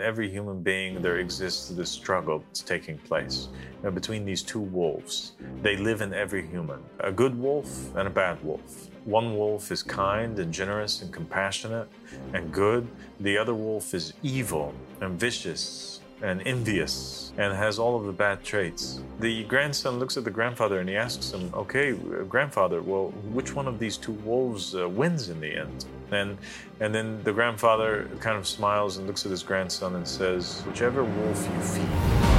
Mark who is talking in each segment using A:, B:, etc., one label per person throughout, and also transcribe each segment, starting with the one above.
A: in every human being, there exists this struggle that's taking place between these two wolves. They live in every human a good wolf and a bad wolf. One wolf is kind and generous and compassionate and good, the other wolf is evil and vicious and envious and has all of the bad traits. The grandson looks at the grandfather and he asks him, Okay, grandfather, well, which one of these two wolves uh, wins in the end? And, and then the grandfather kind of smiles and looks at his grandson and says, Whichever wolf you feed.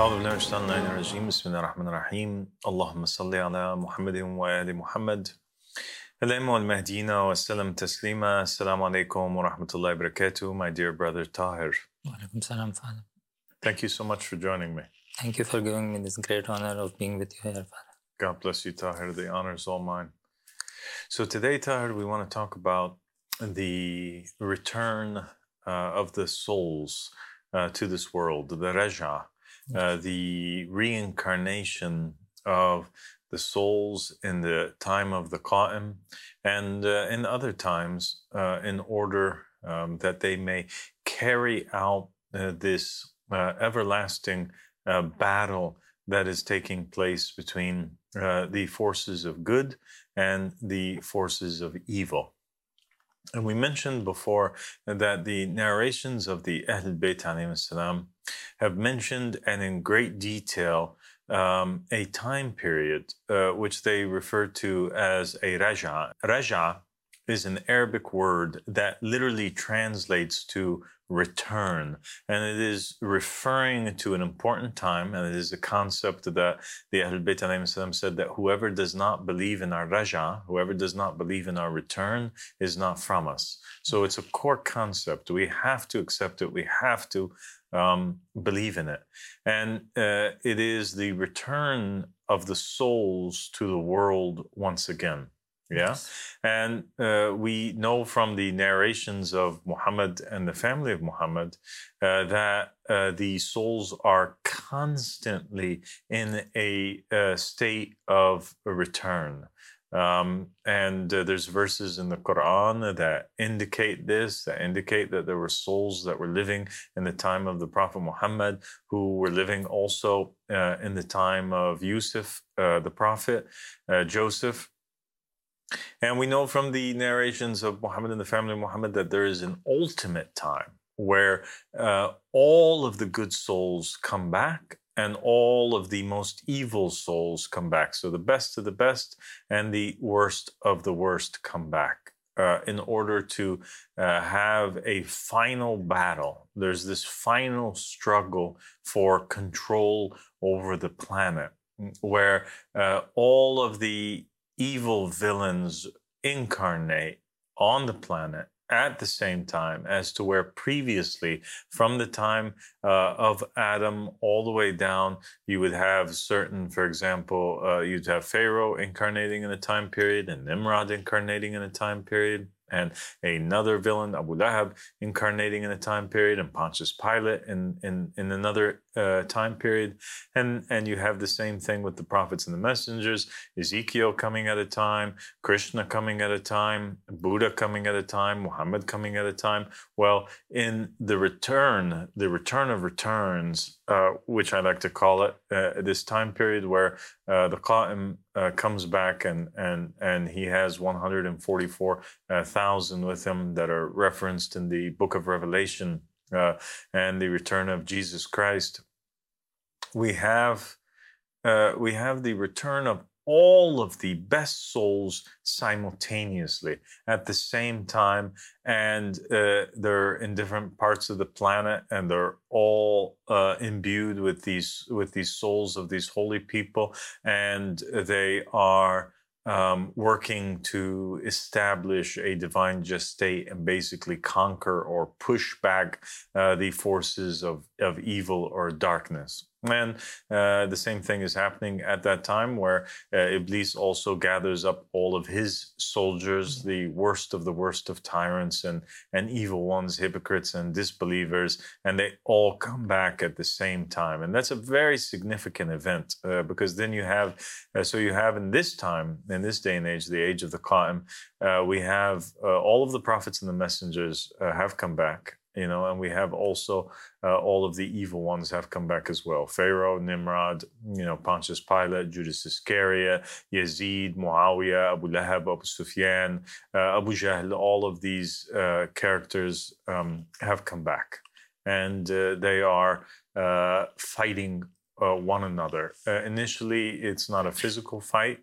A: أعوذ بالله من الشيطان الرجيم بسم الله الرحمن الرحيم اللهم صل على محمد وآل محمد Al-Imam al-Mahdina wa salam taslima. Assalamu alaikum wa rahmatullahi wa barakatuh, my dear brother Tahir.
B: Alaikum salam, Father.
A: Thank you so much for joining me.
B: Thank you for giving me this great honor of being with you here, Father.
A: God bless you, Tahir. The honor is all mine. So today, Tahir, we want to talk about the return uh, of the souls uh, to this world, the Raja, uh, the reincarnation of the souls in the time of the Qa'im and uh, in other times uh, in order um, that they may carry out uh, this uh, everlasting uh, battle that is taking place between uh, the forces of good and the forces of evil. And we mentioned before that the narrations of the Ahl Bayt have mentioned and in great detail um, a time period uh, which they refer to as a raja. Raja is an Arabic word that literally translates to return. And it is referring to an important time, and it is a concept that the Ahlul Bayt said that whoever does not believe in our raja, whoever does not believe in our return, is not from us. So it's a core concept. We have to accept it. We have to um, believe in it. And uh, it is the return of the souls to the world once again. Yeah. And uh, we know from the narrations of Muhammad and the family of Muhammad uh, that uh, the souls are constantly in a, uh, state of return. Um, and uh, there's verses in the Quran that indicate this, that indicate that there were souls that were living in the time of the Prophet Muhammad, who were living also uh, in the time of Yusuf, the Prophet, Joseph, and we know from the narrations of Muhammad and the family of Muhammad that there is an ultimate time where uh, all of the good souls come back and all of the most evil souls come back. So the best of the best and the worst of the worst come back. Uh, in order to uh, have a final battle, there's this final struggle for control over the planet where uh, all of the evil villains incarnate on the planet at the same time as to where previously from the time uh, of adam all the way down you would have certain for example uh, you'd have pharaoh incarnating in a time period and nimrod incarnating in a time period and another villain, Abu Lahab, incarnating in a time period, and Pontius Pilate in, in, in another uh, time period. And, and you have the same thing with the prophets and the messengers, Ezekiel coming at a time, Krishna coming at a time, Buddha coming at a time, Muhammad coming at a time. Well, in the return, the return of returns, uh, which I like to call it, uh, this time period where uh, the Qa'im uh, comes back and, and, and he has 144,000 with him that are referenced in the book of Revelation uh, and the return of Jesus Christ. We have, uh, we have the return of all of the best souls simultaneously at the same time and uh, they're in different parts of the planet and they're all uh, imbued with these with these souls of these holy people and they are um, working to establish a divine just state and basically conquer or push back uh, the forces of, of evil or darkness And uh, the same thing is happening at that time where uh, Iblis also gathers up all of his soldiers, mm-hmm. the worst of the worst of tyrants and, and evil ones, hypocrites and disbelievers, and they all come back at the same time. And that's a very significant event uh, because then you have, uh, so you have in this time, in this day and age, the age of the Qa'im, uh, we have uh, all of the prophets and the messengers have come back you know, and we have also uh, all of the evil ones have come back as well. Pharaoh, Nimrod, you know, Pontius Pilate, Judas Iscariot, Yazid, Muawiyah, Abu Lahab, Abu Sufyan, uh, Abu Jahl, all of these uh, characters um, have come back. And uh, they are uh, fighting uh, one another. initially, it's not a physical fight.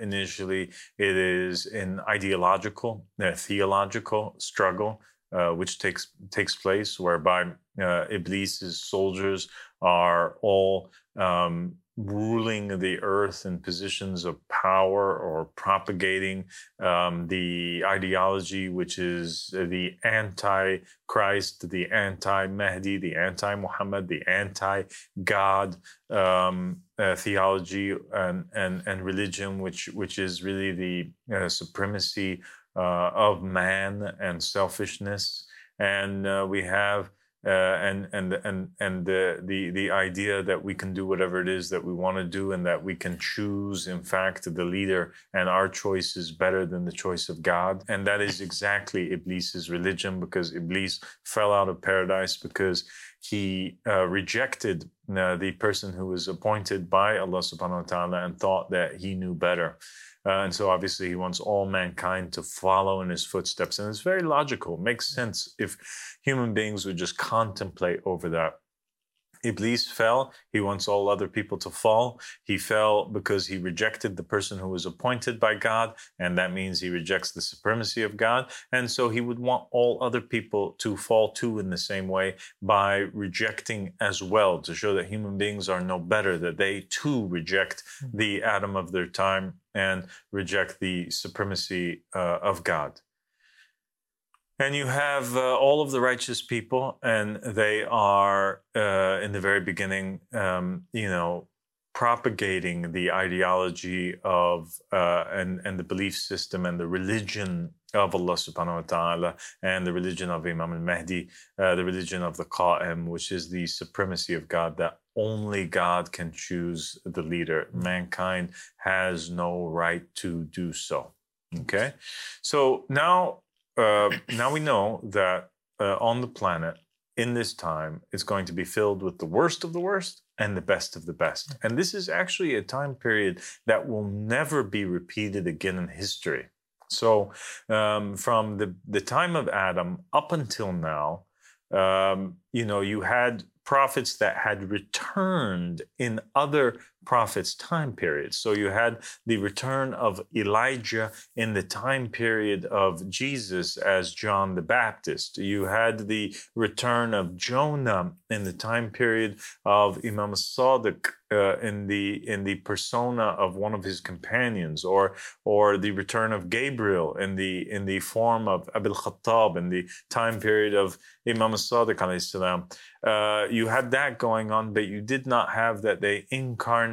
A: initially, it is an ideological, theological struggle uh, which takes takes place, whereby uh, Iblis's soldiers are all um, ruling the earth in positions of power or propagating um, the ideology which is the anti-Christ, the anti-Mahdi, the anti-Muhammad, the anti-God um, uh, theology and, and and religion, which which is really the uh, supremacy uh, of man and selfishness, and uh, we have uh, and and and and the, the the idea that we can do whatever it is that we want to do, and that we can choose, in fact, the leader, and our choice is better than the choice of God, and that is exactly Iblis's religion, because Iblis fell out of paradise because he uh, rejected uh, the person who was appointed by Allah Subhanahu wa Taala and thought that he knew better. Uh, and so obviously he wants all mankind to follow in his footsteps. And it's very logical, makes sense if human beings would just contemplate over that. Iblis fell. He wants all other people to fall. He fell because he rejected the person who was appointed by God, and that means he rejects the supremacy of God. And so he would want all other people to fall too in the same way by rejecting as well, to show that human beings are no better, that they too reject hmm. the Adam of their time and reject the supremacy uh, of God. And you have uh, all of the righteous people, and they are uh, in the very beginning, um, you know, propagating the ideology of uh, and and the belief system and the religion of Allah Subhanahu wa Taala and the religion of Imam al Mahdi, uh, the religion of the Qa'im, which is the supremacy of God that only God can choose the leader. Mankind has no right to do so. Okay, so now uh, now we know that uh, on the planet in this time it's going to be filled with the worst of the worst and the best of the best. And this is actually a time period that will never be repeated again in history. So, um, from the, the time of Adam up until now, um, you know, you had prophets that had returned in other prophets' time periods. So you had the return of Elijah in the time period of Jesus as John the Baptist. You had the return of Jonah in the time period of Imam Sadiq uh, in the in the persona of one of his companions, or or the return of Gabriel in the in the form of Abil Khattab in the time period of Imam Sadiq salam. Uh, you had that going on, but you did not have that they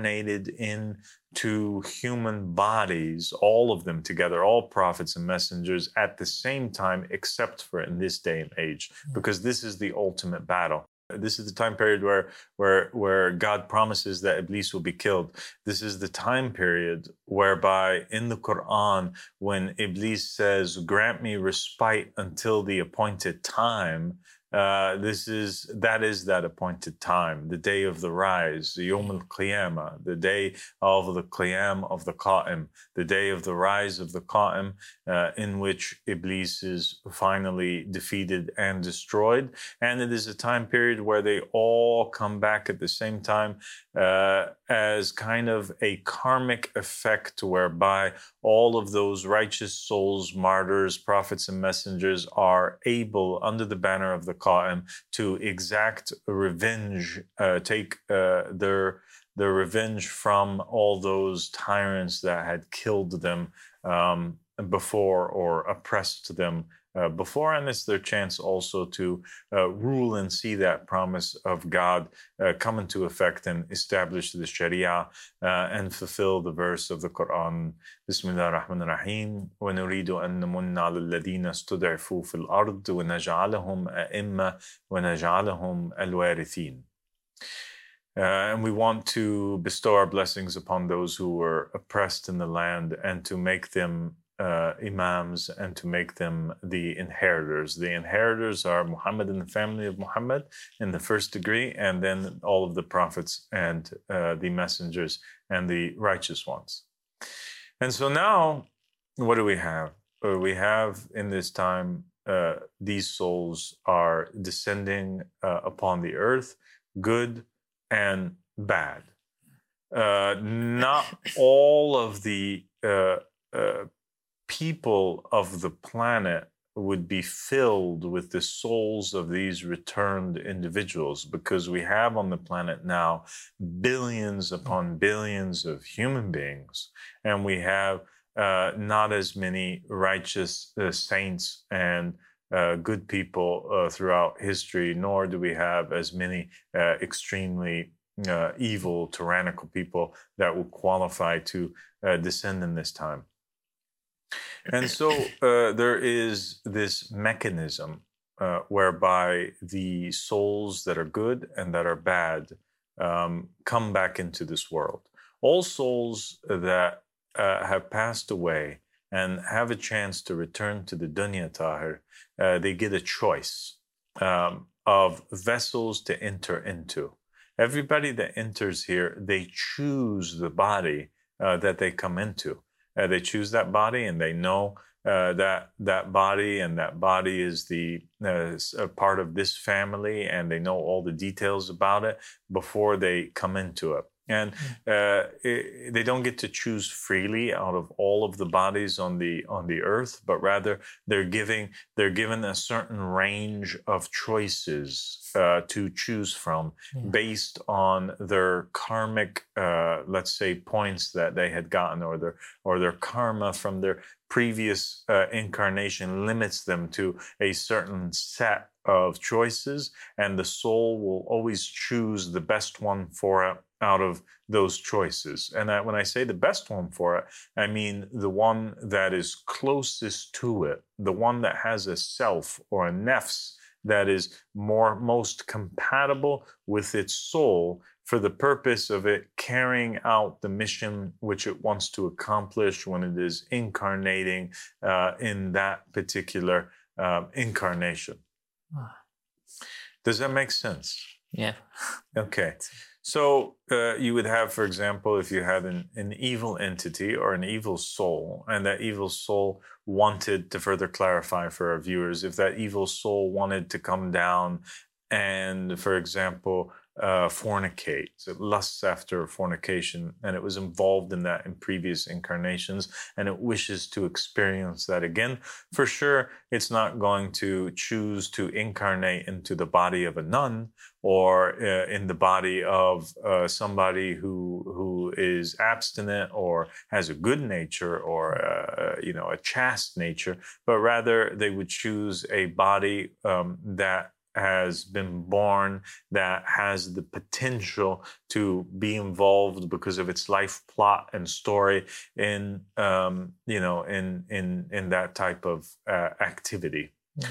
A: incarnated in to human bodies, all of them together, all prophets and messengers at the same time, except for in this day and age, hmm. because this is the ultimate battle. This is the time period where, where, where God promises that Iblis will be killed. This is the time period whereby in the Quran, when Iblis says, Grant me respite until the appointed time, uh, this is that is that appointed time, the day of the rise, the Yom al Qiyamah, the day of the Qiyam of the Qa'im, the day of the rise of the Qa'im, uh, in which Iblis is finally defeated and destroyed. And it is a time period where they all come back at the same time uh, as kind of a karmic effect, whereby all of those righteous souls, martyrs, prophets, and messengers are able, under the banner of the Qa'im, to exact revenge, uh, take uh, their their revenge from all those tyrants that had killed them um, before or oppressed them uh, before, and it's their chance also to uh, rule and see that promise of God uh, come into effect and establish the Sharia uh, and fulfill the verse of the Quran. Bismillah ar-Rahman ar-Rahim. وَنُرِيدُ أَن نَمُنَّ عَلَى الَّذِينَ اسْتُضْعِفُوا فِي الْأَرْضِ وَنَجْعَلَهُمْ أَئِمَّةً وَنَجْعَلَهُمْ الْوَارِثِينَ uh, and we want to bestow our blessings upon those who were oppressed in the land and to make them uh, imams and to make them the inheritors. The inheritors are Muhammad and the family of Muhammad in the first degree, and then all of the prophets and uh, the messengers and the righteous ones. And so now, what do we have? Uh, we have in this time, uh, these souls are descending uh, upon the earth, good and bad. Uh, not all of the people of the planet would be filled with the souls of these returned individuals because we have on the planet now billions upon billions of human beings and we have uh, not as many righteous uh, saints and uh, good people uh, throughout history, nor do we have as many uh, extremely uh, evil, tyrannical people that would qualify to descend in this time. And so uh, there is this mechanism uh, whereby the souls that are good and that are bad um, come back into this world. All souls that uh, have passed away and have a chance to return to the dunya tahir, uh, they get a choice um, of vessels to enter into. Everybody that enters here, they choose the body uh, that they come into. Uh, they choose that body and they know uh, that that body and that body is the uh, part of this family and they know all the details about it before they come into it and hmm. uh, it, they don't get to choose freely out of all of the bodies on the on the earth but rather they're giving they're given a certain range of choices uh, to choose from yeah. based on their karmic uh, let's say points that they had gotten or their or their karma from their previous uh, incarnation limits them to a certain set of choices and the soul will always choose the best one for it out of those choices. And I, when I say the best one for it, I mean the one that is closest to it, the one that has a self or a nefs that is more most compatible with its soul for the purpose of it carrying out the mission which it wants to accomplish when it is incarnating uh, in that particular uh, incarnation. Ah. Does that make sense?
B: Yeah.
A: Okay. So uh, you would have, for example, if you had an, an evil entity or an evil soul, and that evil soul wanted to further clarify for our viewers, if that evil soul wanted to come down and, for example, uh, fornicates. It lusts after fornication, and it was involved in that in previous incarnations, and it wishes to experience that again. For sure, it's not going to choose to incarnate into the body of a nun or uh, in the body of uh, somebody who who is abstinent or has a good nature or uh, you know a chaste nature, but rather they would choose a body um, that has been born that has the potential to be involved because of its life plot and story in um, you know in in in that type of uh, activity mm.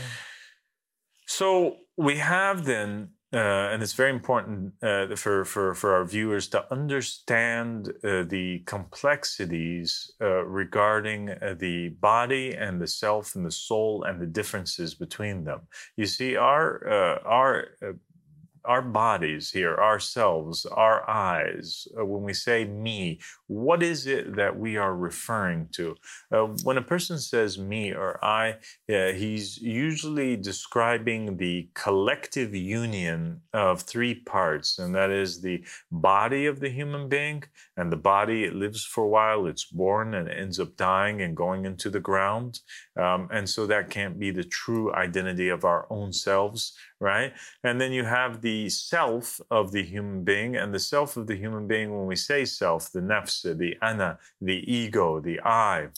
A: so we have then uh, and it's very important uh, for, for, for our viewers to understand uh, the complexities uh, regarding uh, the body and the self and the soul and the differences between them. You see, our, uh, our our bodies here, ourselves, our eyes, uh, when we say me, what is it that we are referring to? Uh, when a person says me or I, uh, he's usually describing the collective union of three parts, and that is the body of the human being. And the body, it lives for a while, it's born and it ends up dying and going into the ground. Um, and so that can't be the true identity of our own selves right? And then you have the self of the human being, and the self of the human being, when we say self, the nafs, the ana, the ego, the I.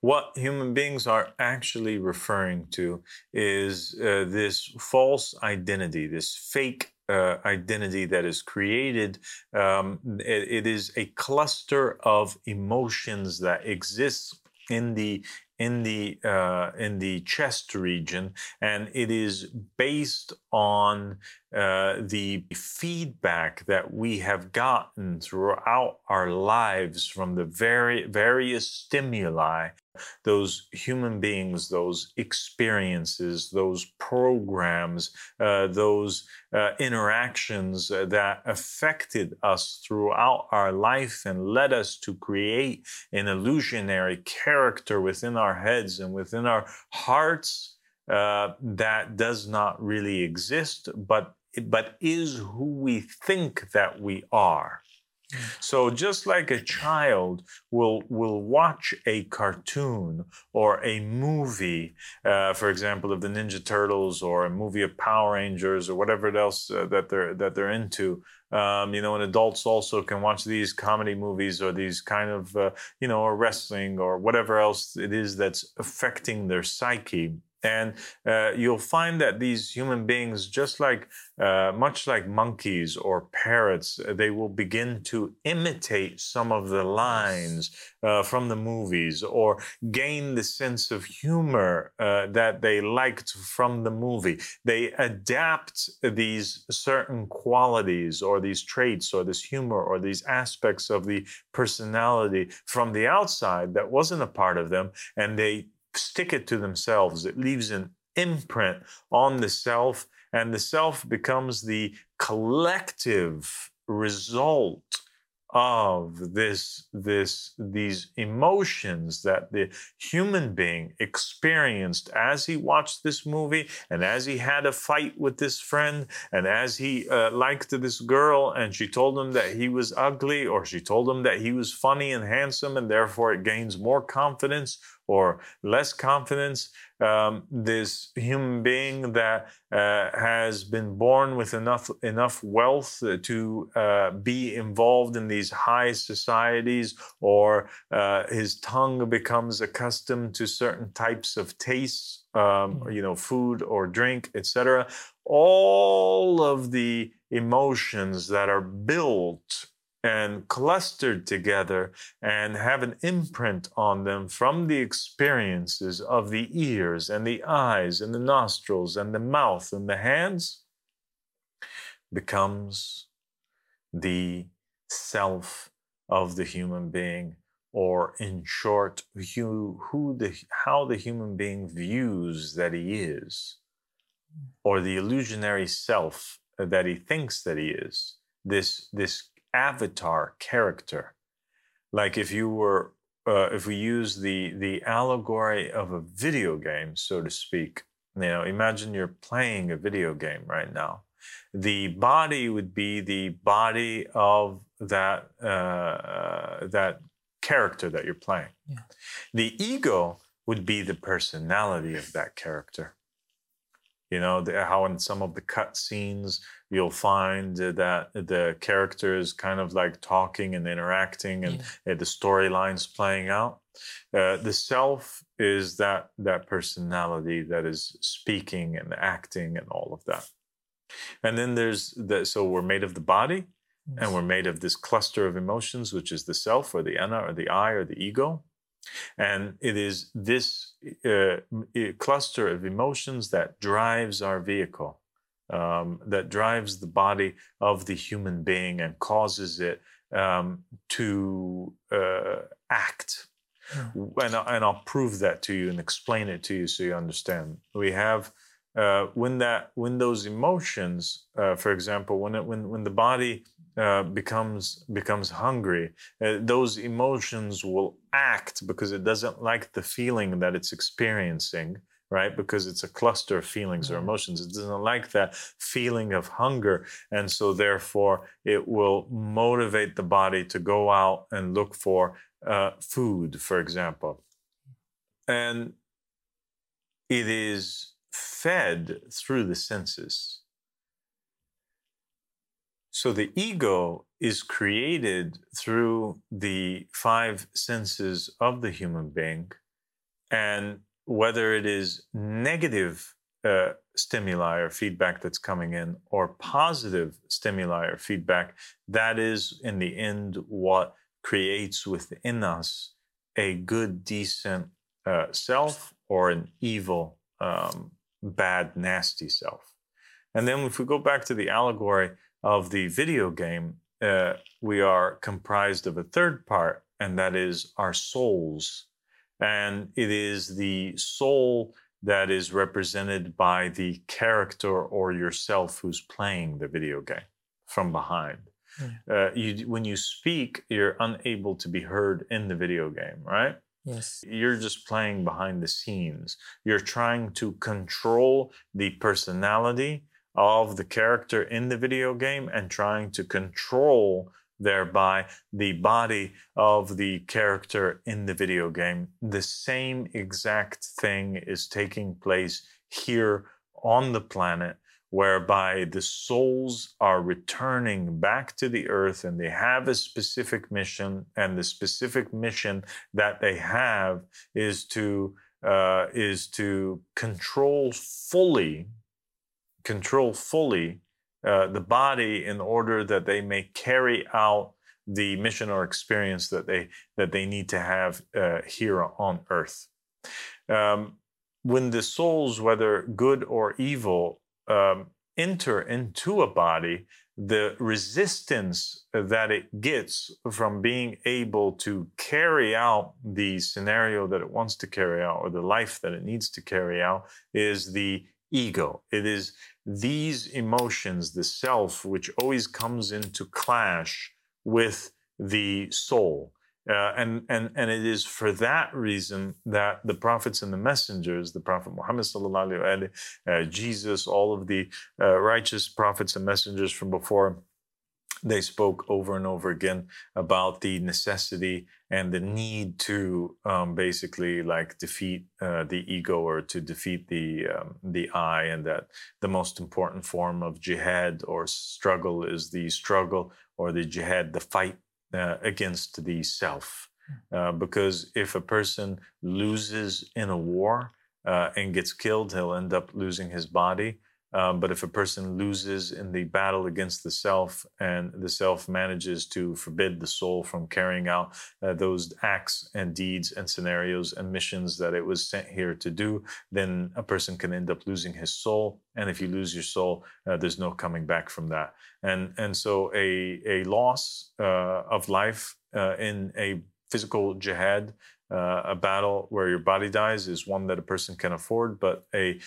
A: what human beings are actually referring to is uh, this false identity, this fake uh, identity that is created. Um, it, it is a cluster of emotions that exists in the in the uh, in the chest region, and it is based on uh, the feedback that we have gotten throughout our lives from the very various stimuli those human beings, those experiences, those programs, uh, those uh, interactions that affected us throughout our life and led us to create an illusionary character within our heads and within our hearts uh, that does not really exist, but but is who we think that we are. So just like a child will will watch a cartoon or a movie, uh, for example, of the Ninja Turtles or a movie of Power Rangers or whatever else uh, that they're that they're into. Um, you know, and adults also can watch these comedy movies or these kind of uh, you know, or wrestling or whatever else it is that's affecting their psyche. And uh, you'll find that these human beings, just like uh, much like monkeys or parrots, they will begin to imitate some of the lines uh, from the movies or gain the sense of humor uh, that they liked from the movie. They adapt these certain qualities or these traits or this humor or these aspects of the personality from the outside that wasn't a part of them, and they stick it to themselves. It leaves an imprint on the self, and the self becomes the collective result of this this these emotions that the human being experienced as he watched this movie and as he had a fight with this friend and as he uh, liked this girl and she told him that he was ugly or she told him that he was funny and handsome and therefore it gains more confidence or less confidence. Um, this human being that uh, has been born with enough enough wealth to uh, be involved in these high societies, or uh, his tongue becomes accustomed to certain types of tastes, um, hmm. you know, food or drink, etc. All of the emotions that are built and clustered together and have an imprint on them from the experiences of the ears and the eyes and the nostrils and the mouth and the hands becomes the self of the human being or in short who, who the, how the human being views that he is or the illusionary self that he thinks that he is. This this avatar character. Like if you were, uh, if we use the the allegory of a video game, so to speak. You know, imagine you're playing a video game right now. The body would be the body of that uh, that character that you're playing. Yeah. The ego would be the personality of that character. You know, the, how in some of the cut scenes you'll find that the characters kind of like talking and interacting and yeah. the storylines playing out. Uh, the self is that that personality that is speaking and acting and all of that. And then there's the so we're made of the body yes. and we're made of this cluster of emotions, which is the self or the ana or the I or the ego. And it is this uh, cluster of emotions that drives our vehicle, um, that drives the body of the human being and causes it um, to uh, act. Mm. And, and I'll prove that to you and explain it to you so you understand. We have uh, when that when those emotions, uh, for example, when it, when when the body uh, becomes becomes hungry, uh, those emotions will act because it doesn't like the feeling that it's experiencing, right? Because it's a cluster of feelings or emotions. It doesn't like that feeling of hunger, and so therefore it will motivate the body to go out and look for uh, food, for example, and it is fed through the senses. So the ego is created through the five senses of the human being and whether it is negative uh, stimuli or feedback that's coming in or positive stimuli or feedback, that is in the end what creates within us a good, decent uh, self or an evil, um, bad, nasty self. And then if we go back to the allegory of the video game, uh, we are comprised of a third part, and that is our souls. And it is the soul that is represented by the character or yourself who's playing the video game from behind. Yeah. Uh, you, when you speak, you're unable to be heard in the video game, right?
B: Yes.
A: You're just playing behind the scenes. You're trying to control the personality of the character in the video game and trying to control thereby the body of the character in the video game. The same exact thing is taking place here on the planet, whereby the souls are returning back to the earth and they have a specific mission, and the specific mission that they have is to uh, is to control fully, control fully uh, the body in order that they may carry out the mission or experience that they that they need to have uh, here on earth. Um, when the souls, whether good or evil, um, enter into a body, the resistance that it gets from being able to carry out the scenario that it wants to carry out or the life that it needs to carry out is the ego. It is these emotions, the self, which always comes into clash with the soul. Uh, and, and, and it is for that reason that the prophets and the messengers, the Prophet Muhammad, uh, Jesus, all of the uh, righteous prophets and messengers from before, they spoke over and over again about the necessity and the need to um, basically like defeat uh, the ego or to defeat the um, the I, and that the most important form of jihad or struggle is the struggle or the jihad, the fight uh, against the self. Hmm. Uh, because if a person loses in a war uh, and gets killed, he'll end up losing his body. Um, but if a person loses in the battle against the self and the self manages to forbid the soul from carrying out uh, those acts and deeds and scenarios and missions that it was sent here to do, then a person can end up losing his soul. And if you lose your soul, uh, there's no coming back from that. And, and so a, a loss uh, of life uh, in a physical jihad uh, a battle where your body dies is one that a person can afford, but a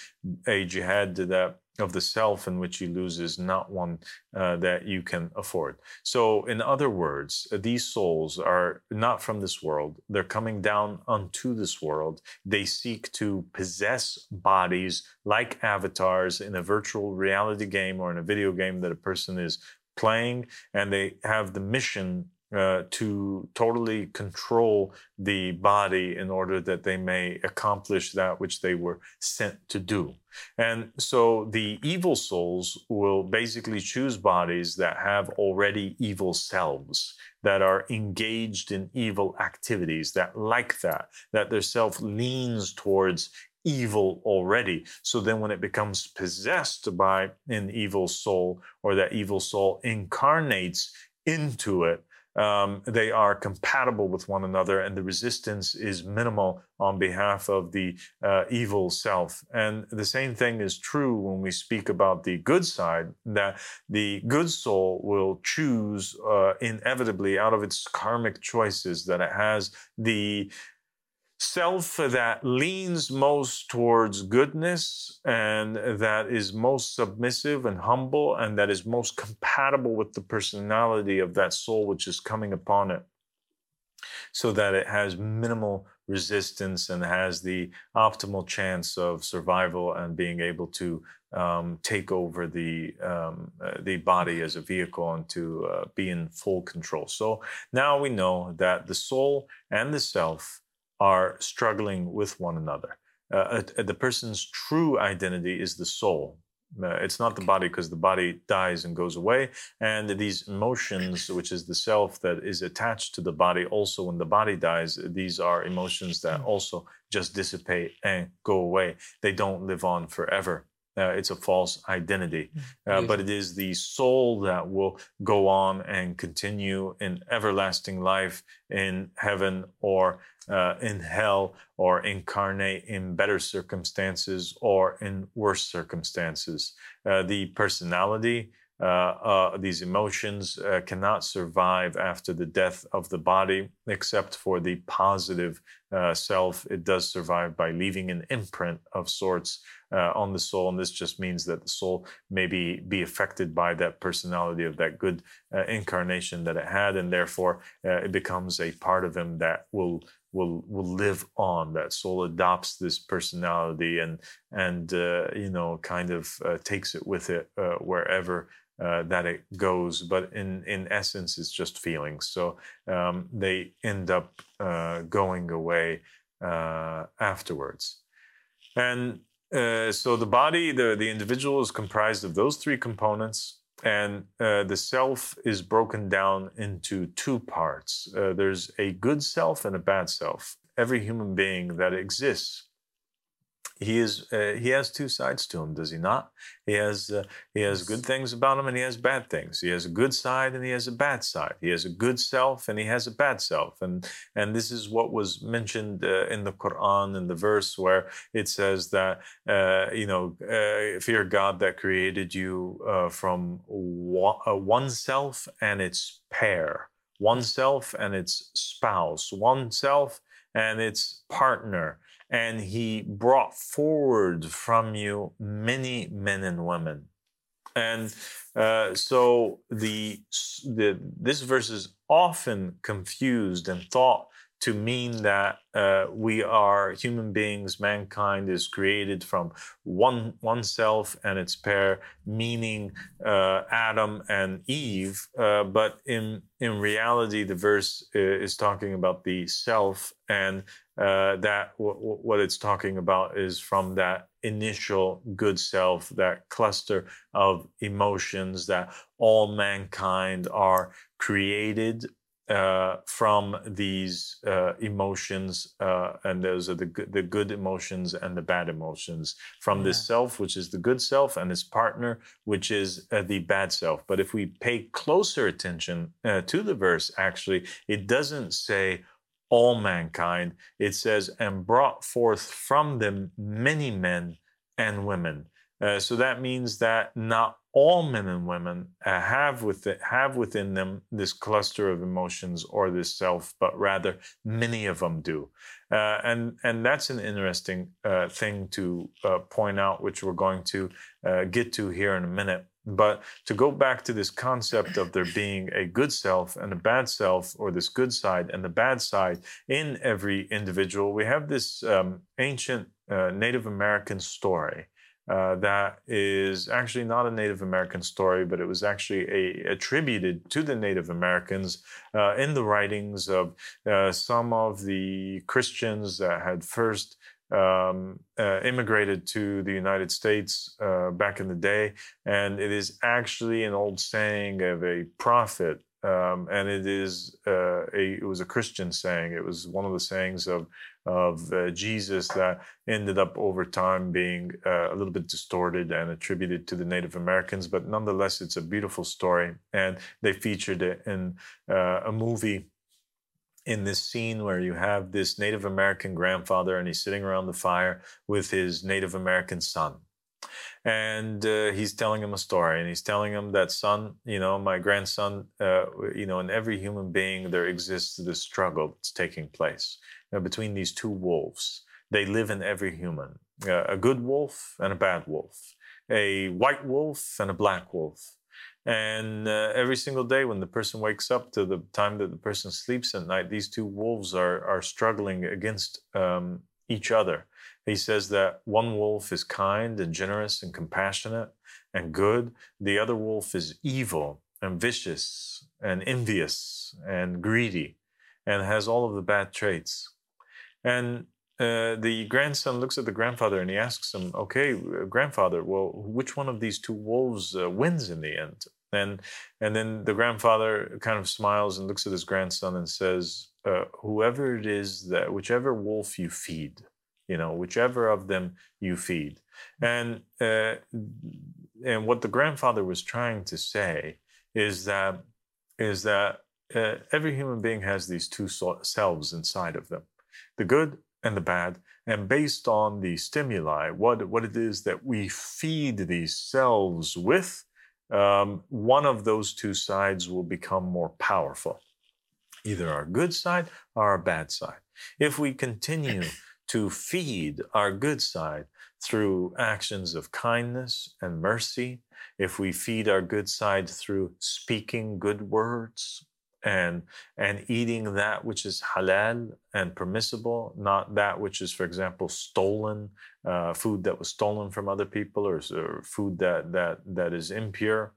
A: a jihad that of the self in which you lose is not one uh, that you can afford. So, in other words, these souls are not from this world. They're coming down unto this world. They seek to possess bodies like avatars in a virtual reality game or in a video game that a person is playing, and they have the mission uh, to totally control the body in order that they may accomplish that which they were sent to do. And so the evil souls will basically choose bodies that have already evil selves, that are engaged in evil activities, that like that, that their self leans towards evil already. So then when it becomes possessed by an evil soul or that evil soul incarnates into it, um, they are compatible with one another, and the resistance is minimal on behalf of the uh, evil self. And the same thing is true when we speak about the good side, that the good soul will choose uh, inevitably out of its karmic choices that it has the self that leans most towards goodness and that is most submissive and humble and that is most compatible with the personality of that soul which is coming upon it so that it has minimal resistance and has the optimal chance of survival and being able to um, take over the um, uh, the body as a vehicle and to uh, be in full control. So now we know that the soul and the self are struggling with one another. Uh, the person's true identity is the soul, Uh, it's not the body because the body dies and goes away. And these emotions, which is the self that is attached to the body, also when the body dies, these are emotions that also just dissipate and go away. They don't live on forever. Uh, it's a false identity. Uh, but it is the soul that will go on and continue in everlasting life in heaven or uh, in hell or incarnate in better circumstances or in worse circumstances. Uh, the personality, uh, uh, these emotions uh, cannot survive after the death of the body, except for the positive uh, self. It does survive by leaving an imprint of sorts uh, on the soul. And this just means that the soul maybe be affected by that personality of that good uh, incarnation that it had. And therefore, it becomes a part of him that will will will live on that soul adopts this personality and and uh, you know kind of uh, takes it with it uh, wherever uh, that it goes, but in in essence, it's just feelings. So um, they end up uh, going away uh, afterwards, and uh, so the body, the the individual, is comprised of those three components, and uh, the self is broken down into two parts. Uh, there's a good self and a bad self. Every human being that exists he is uh, he has two sides to him does he not? He has uh, he has good things about him and he has bad things. He has a good side and he has a bad side. He has a good self and he has a bad self. And and this is what was mentioned uh, in the quran in the verse where it says that uh, you know uh, fear god that created you uh, from one self and its pair. One self and its spouse. One self and its partner and he brought forward from you many men and women. And uh, so the, the this verse is often confused and thought to mean that uh, we are human beings, mankind is created from one oneself and its pair, meaning uh, Adam and Eve. Uh, but in in reality, the verse uh, is talking about the self, and uh, that what it's talking about is from that initial good self, that cluster of emotions that all mankind are created uh, from these uh, emotions, uh, and those are the good, the good emotions and the bad emotions from yeah. this self, which is the good self, and his partner, which is uh, the bad self. But if we pay closer attention uh, to the verse, actually, it doesn't say all mankind. It says, and brought forth from them many men and women. Uh, so that means that not all men and women uh, have, within, have within them this cluster of emotions or this self, but rather many of them do. Uh, and, and that's an interesting uh, thing to uh, point out, which we're going to uh, get to here in a minute. But to go back to this concept of there being a good self and a bad self, or this good side and the bad side in every individual, we have this um, ancient uh, Native American story uh, that is actually not a Native American story, but it was actually a, attributed to the Native Americans uh, in the writings of uh, some of the Christians that had first um, uh, immigrated to the United States uh, back in the day. And it is actually an old saying of a prophet um, and it is uh, a it was a Christian saying. It was one of the sayings of of uh, Jesus that ended up over time being uh, a little bit distorted and attributed to the Native Americans. But nonetheless, it's a beautiful story, and they featured it in uh, a movie. In this scene where you have this Native American grandfather and he's sitting around the fire with his Native American son and uh, he's telling him a story and he's telling him that son you know my grandson uh, you know in every human being there exists this struggle that's taking place you know, between these two wolves. They live in every human uh, a good wolf and a bad wolf a white wolf and a black wolf. And uh, every single day when the person wakes up to the time that the person sleeps at night these two wolves are are struggling against um, each other he says that one wolf is kind and generous and compassionate and good. The other wolf is evil and vicious and envious and greedy and has all of the bad traits. And uh, the grandson looks at the grandfather and he asks him, "Okay, grandfather, well, which one of these two wolves uh, wins in the end?" And and then the grandfather kind of smiles and looks at his grandson and says, uh, "Whoever it is that, whichever wolf you feed, you know, whichever of them you feed." And uh, and what the grandfather was trying to say is that is that uh, every human being has these two selves inside of them, the good and the bad, and based on the stimuli, what, what it is that we feed these cells with, um, one of those two sides will become more powerful, either our good side or our bad side. If we continue to feed our good side through actions of kindness and mercy, if we feed our good side through speaking good words, and and eating that which is halal and permissible, not that which is, for example, stolen uh, food that was stolen from other people or, or food that that that is impure.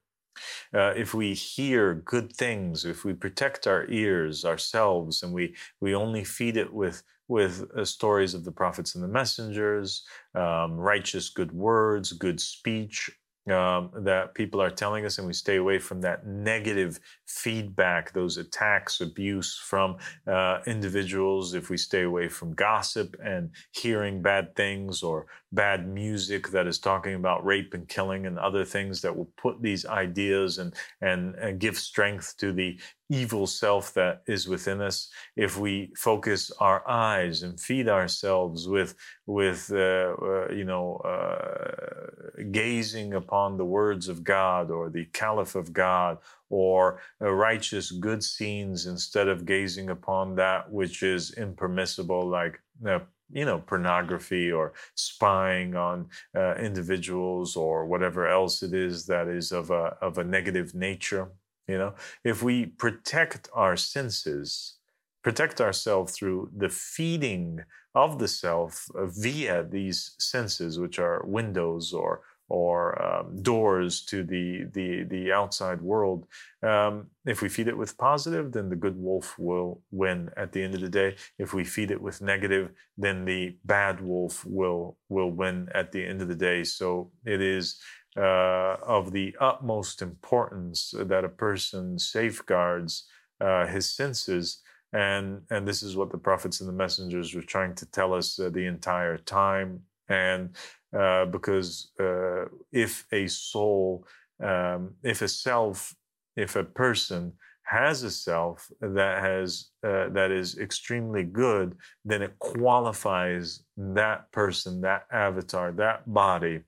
A: Uh, if we hear good things, if we protect our ears ourselves, and we we only feed it with with uh, stories of the prophets and the messengers, um, righteous good words, good speech, um, that people are telling us, and we stay away from that negative feedback, those attacks, abuse from uh, individuals. If we stay away from gossip and hearing bad things or bad music that is talking about rape and killing and other things that will put these ideas and, and, and give strength to the evil self that is within us if we focus our eyes and feed ourselves with with uh, uh, you know uh, gazing upon the words of God or the caliph of God or righteous good scenes instead of gazing upon that which is impermissible like uh, you know pornography or spying on uh, individuals or whatever else it is that is of a of a negative nature you know, if we protect our senses, protect ourselves through the feeding of the self uh, via these senses, which are windows or or um, doors to the the the outside world. Um, if we feed it with positive, then the good wolf will win at the end of the day. If we feed it with negative, then the bad wolf will will win at the end of the day. So it is uh, of the utmost importance that a person safeguards uh, his senses. And, and this is what the prophets and the messengers were trying to tell us uh, the entire time. And uh, because uh, if a soul, um, if a self, if a person has a self that has uh, that is extremely good, then it qualifies that person, that avatar, that body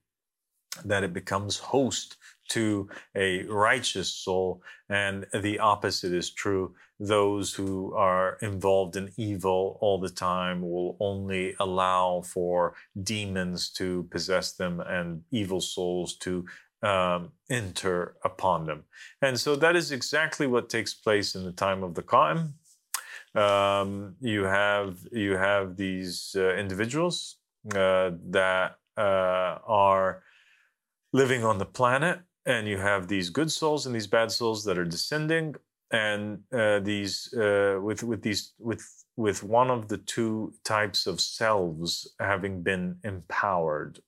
A: that it becomes host to a righteous soul, and the opposite is true. Those who are involved in evil all the time will only allow for demons to possess them and evil souls to um, enter upon them. And so that is exactly what takes place in the time of the Qa'im. Um, you have you have these uh, individuals uh, that uh, are living on the planet, and you have these good souls and these bad souls that are descending, and uh, these uh, with with these with with one of the two types of selves having been empowered.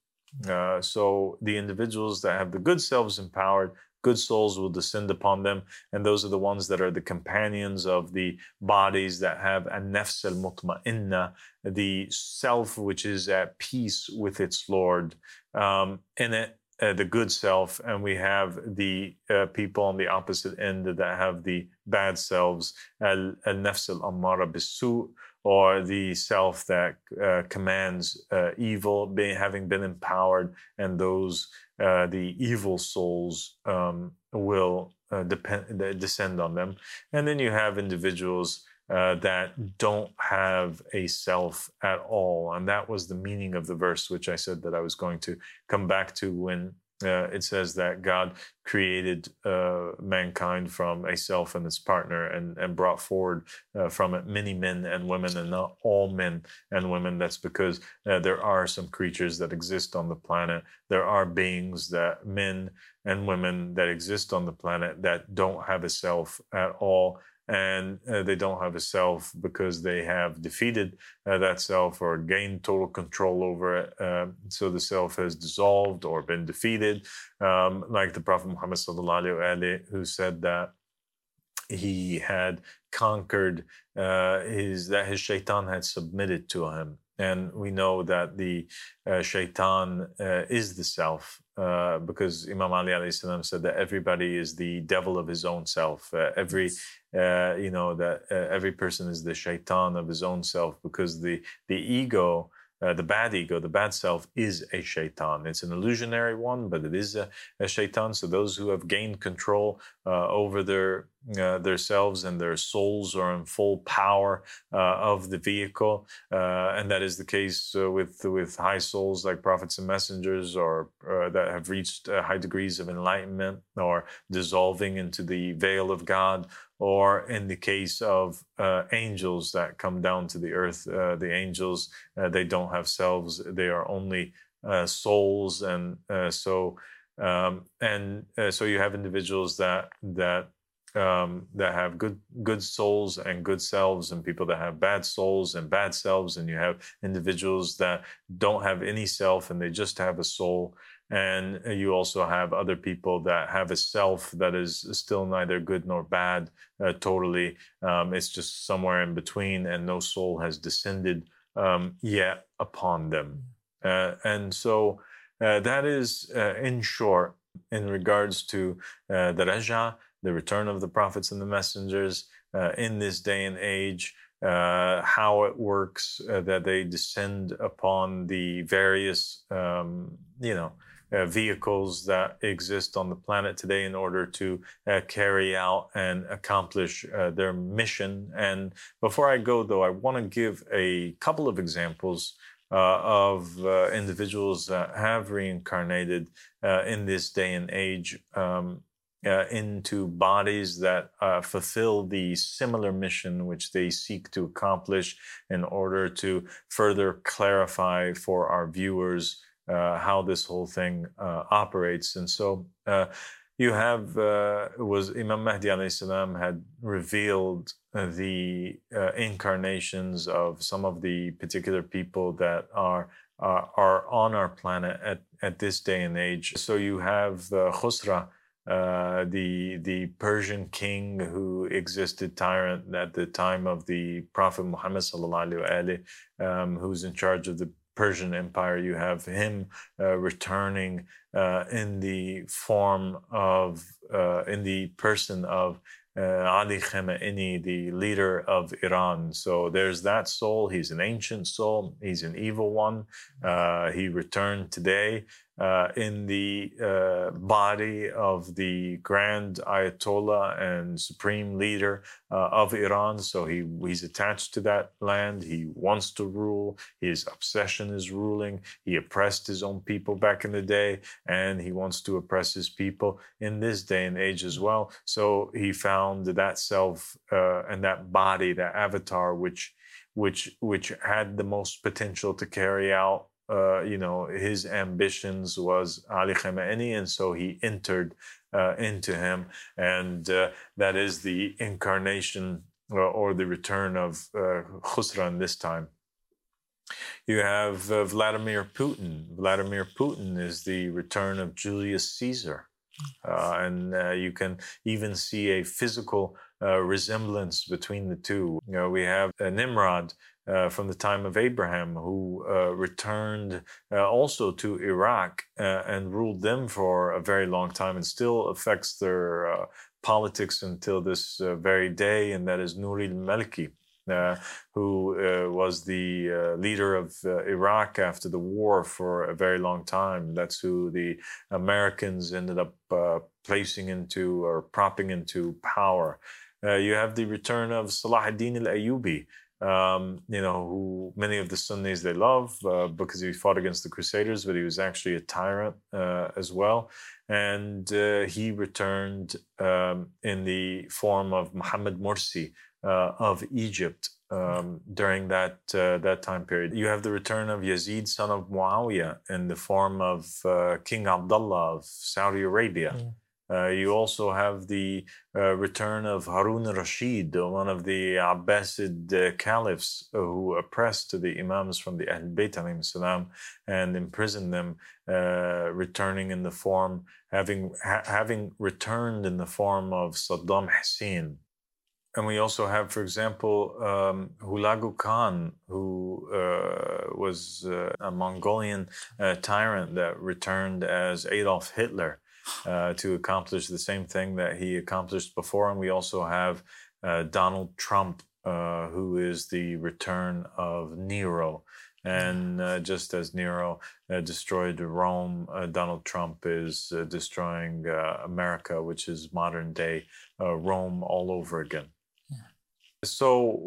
A: Uh, so the individuals that have the good selves empowered, good souls will descend upon them, and those are the ones that are the companions of the bodies that have an nafs al mutma'inna, the self which is at peace with its Lord. Um, and it uh, the good self, and we have the uh, people on the opposite end that have the bad selves, al nafs al ammara bisu, or the self that uh, commands uh, evil, being, having been empowered, and those uh, the evil souls um, will uh, depend descend on them, and then you have individuals uh, that don't have a self at all. And that was the meaning of the verse, which I said that I was going to come back to when uh, it says that God created uh, mankind from a self and its partner and, and brought forward uh, from it many men and women and not all men and women. That's because uh, there are some creatures that exist on the planet. There are beings that men and women that exist on the planet that don't have a self at all and uh, they don't have a self because they have defeated uh, that self or gained total control over it. Uh, so the self has dissolved or been defeated, um, like the Prophet Muhammad sallallahu who said that he had conquered uh, his that his shaitan had submitted to him and we know that the uh, shaitan uh, is the self uh, because Imam Ali salam said that everybody is the devil of his own self. Uh, every, uh, you know, that uh, every person is the shaitan of his own self because the the ego uh, the bad ego, the bad self, is a shaitan. It's an illusionary one, but it is a, a shaitan. So those who have gained control uh, over their uh, their selves and their souls are in full power uh, of the vehicle, uh, and that is the case uh, with with high souls like prophets and messengers, or that have reached high degrees of enlightenment, or dissolving into the veil of God, or in the case of uh, angels that come down to the earth, uh, the angels uh, they don't have selves; they are only uh, souls, and uh, so um, and uh, so you have individuals that that um, that have good good souls and good selves, and people that have bad souls and bad selves, and you have individuals that don't have any self and they just have a soul and you also have other people that have a self that is still neither good nor bad uh, totally. Um, it's just somewhere in between and no soul has descended um, yet upon them. Uh, and so uh, that is uh, in short in regards to uh, the raja the return of the prophets and the messengers uh, in this day and age uh, how it works, uh, that they descend upon the various, um, you know, uh, vehicles that exist on the planet today in order to uh, carry out and accomplish uh, their mission. And before I go, though, I want to give a couple of examples uh, of uh, individuals that have reincarnated in this day and age. Um, uh, into bodies that uh, fulfill the similar mission which they seek to accomplish in order to further clarify for our viewers uh, how this whole thing uh, operates. And so uh, you have uh, was Imam Mahdi salam had revealed uh, the incarnations of some of the particular people that are are on our planet at, at this day and age. So you have Khusra. Uh, the the Persian king who existed tyrant at the time of the Prophet Muhammad sallallahu um, who's in charge of the Persian Empire, you have him uh, returning uh, in the form of, uh, in the person of uh, Ali Khamenei, the leader of Iran. So there's that soul. He's an ancient soul. He's an evil one. Uh, he returned today uh, in the uh, body of the grand Ayatollah and supreme leader uh, of Iran. So he, he's attached to that land. He wants to rule. His obsession is ruling. He oppressed his own people back in the day, and he wants to oppress his people in this day and age as well. So he found that self uh, and that body, that avatar, which which which had the most potential to carry out uh, you know, his ambitions was Ali Khamenei, and so he entered uh, into him, and uh, that is the incarnation uh, or the return of uh, Khusran this time. You have uh, Vladimir Putin. Vladimir Putin is the return of Julius Caesar. and you can even see a physical resemblance between the two. You know, we have Nimrod, uh, from the time of Abraham, who uh, returned uh, also to Iraq uh, and ruled them for a very long time and still affects their uh, politics until this uh, very day, and that is Nouri al-Maliki. who was the leader of Iraq after the war for a very long time. That's who the Americans ended up placing into or propping into power. you have the return of Salah ad-Din al-Ayyubi, um, you know, who many of the Sunnis they love uh, because he fought against the Crusaders, but he was actually a tyrant uh, as well. And uh, he returned um, in the form of Muhammad Morsi uh, of Egypt um, during that uh, that time period. You have the return of Yazid, son of Muawiyah, in the form of uh, King Abdullah of Saudi Arabia. Uh, you also have the uh, return of Harun al-Rashid, one of the Abbasid uh, caliphs who oppressed the imams from the Ahl Bayt salam and imprisoned them, uh, returning in the form, having, ha- having returned in the form of Saddam Hussein. And we also have, for example, um, Hulagu Khan, who uh, was a Mongolian tyrant that returned as Adolf Hitler uh, to accomplish the same thing that he accomplished before. And we also have uh, Donald Trump, uh, who is the return of Nero. And uh, just as Nero uh, destroyed Rome, uh, Donald Trump is destroying America, which is modern day Rome all over again. So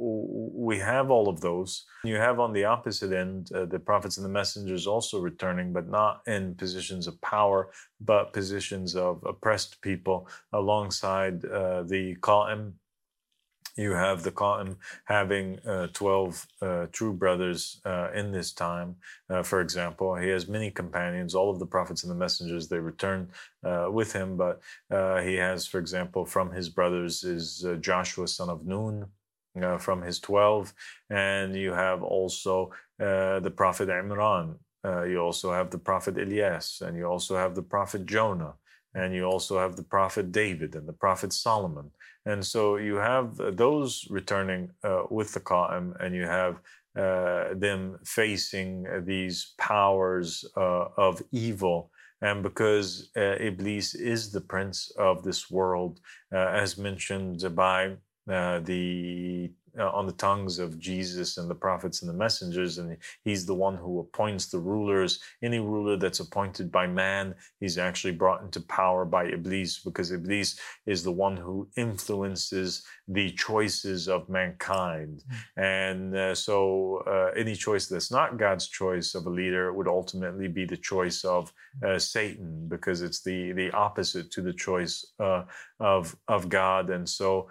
A: we have all of those. You have on the opposite end uh, the prophets and the messengers also returning, but not in positions of power, but positions of oppressed people alongside uh, the Qa'im. You have the Qa'im having uh, 12 uh, true brothers uh, in this time. Uh, for example, he has many companions. All of the prophets and the messengers, they return with him. But he has, for example, from his brothers is Joshua, son of Nun, uh, from his 12. And you have also uh, the Prophet Imran. Uh, you also have the Prophet Ilyas. And you also have the Prophet Jonah. And you also have the Prophet David and the Prophet Solomon. And so you have those returning uh, with the Qa'im, and you have uh, them facing these powers uh, of evil. And because Iblis is the prince of this world, as mentioned by uh, the uh, on the tongues of Jesus and the prophets and the messengers, and he's the one who appoints the rulers. Any ruler that's appointed by man, he's actually brought into power by Iblis, because Iblis is the one who influences the choices of mankind. Mm-hmm. And uh, so, uh, any choice that's not God's choice of a leader would ultimately be the choice of uh, Satan, because it's the the opposite to the choice uh, of of God. And so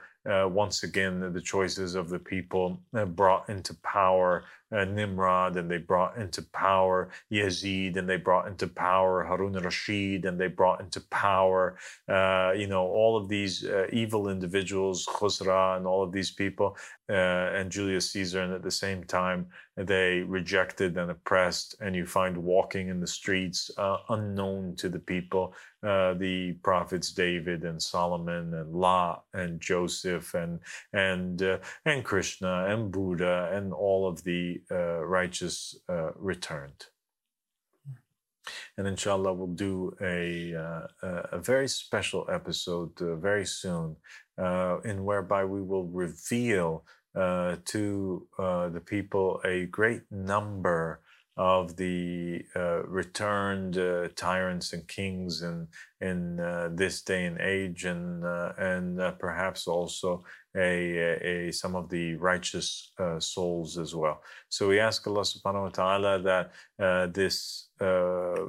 A: once again the choices of the people uh, brought into power uh, Nimrod and they brought into power Yazid and they brought into power Harun al-Rashid and they brought into power, uh, you know, all of these uh, evil individuals, Khusra and all of these people, uh, and Julius Caesar. And at the same time, they rejected and oppressed, and you find walking in the streets uh, unknown to the people, uh, the prophets David and Solomon and Lot and Joseph and and and Krishna and Buddha and all of the uh, righteous uh, returned. And inshallah, we'll do a, uh, a very special episode uh, very soon, uh, in whereby we will reveal uh, to the people a great number of the uh, returned uh, tyrants and kings in in uh, this day and age, and and perhaps also a, a, some of the righteous uh, souls as well. So we ask Allah subhanahu wa ta'ala that uh, this uh,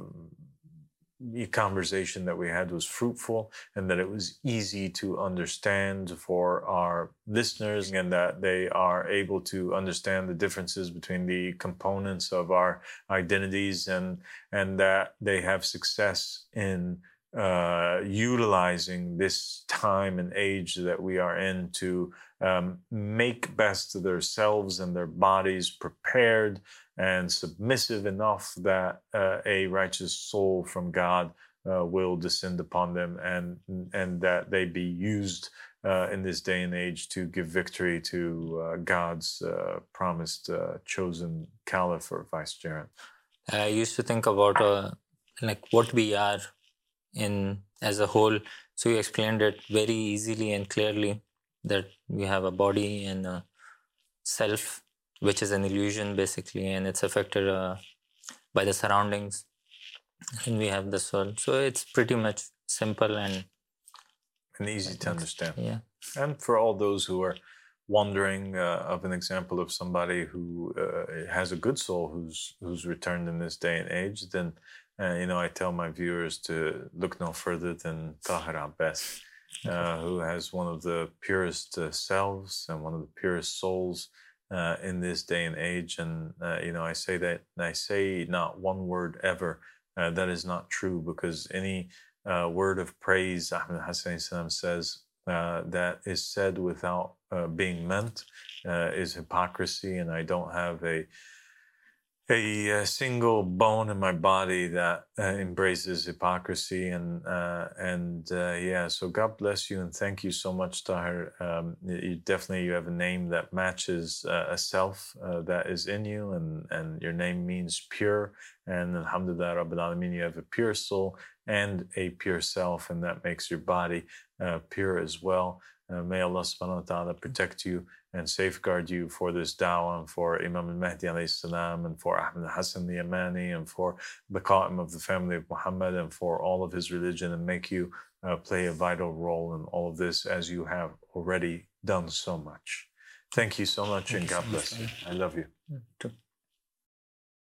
A: conversation that we had was fruitful and that it was easy to understand for our listeners and that they are able to understand the differences between the components of our identities and and that they have success in uh, utilizing this time and age that we are in to um, make best of themselves and their bodies prepared and submissive enough that uh, a righteous soul from God uh, will descend upon them and and that they be used uh, in this day and age to give victory to uh, God's uh, promised chosen caliph or vicegerent.
B: I used to think about like what we are in as a whole. So you explained it very easily and clearly that we have a body and a self, which is an illusion basically, and it's affected uh, by the surroundings. And we have the soul. So it's pretty much simple and
A: and easy to understand.
B: Yeah.
A: And for all those who are wondering uh, of an example of somebody who uh, has a good soul who's who's returned in this day and age, then uh, you know, I tell my viewers to look no further than Tahir Abbas, uh, who has one of the purest uh, selves and one of the purest souls uh, in this day and age. And, uh, you know, I say that, I say not one word ever. Uh, that is not true because any uh, word of praise, Ahmed Hassan says, uh, that is said without uh, being meant uh, is hypocrisy, and I don't have a a, a, single bone in my body that uh, embraces hypocrisy and uh, and uh, yeah so god bless you and thank you so much tahir. Um, you definitely you have a name that matches uh, a self uh, that is in you and and your name means pure and alhamdulillah rabbil alamin you have a pure soul and a pure self and that makes your body uh, pure as well. May allah subhanahu wa ta'ala protect you and safeguard you for this dawah and for Imam al-Mahdi salam and for Ahmed Hassan the Yamani and for the Qa'im of the family of Muhammad and for all of his religion and make you uh, play a vital role in all of this as you have already done so much. Thank you so much Thank and God bless you. I love you.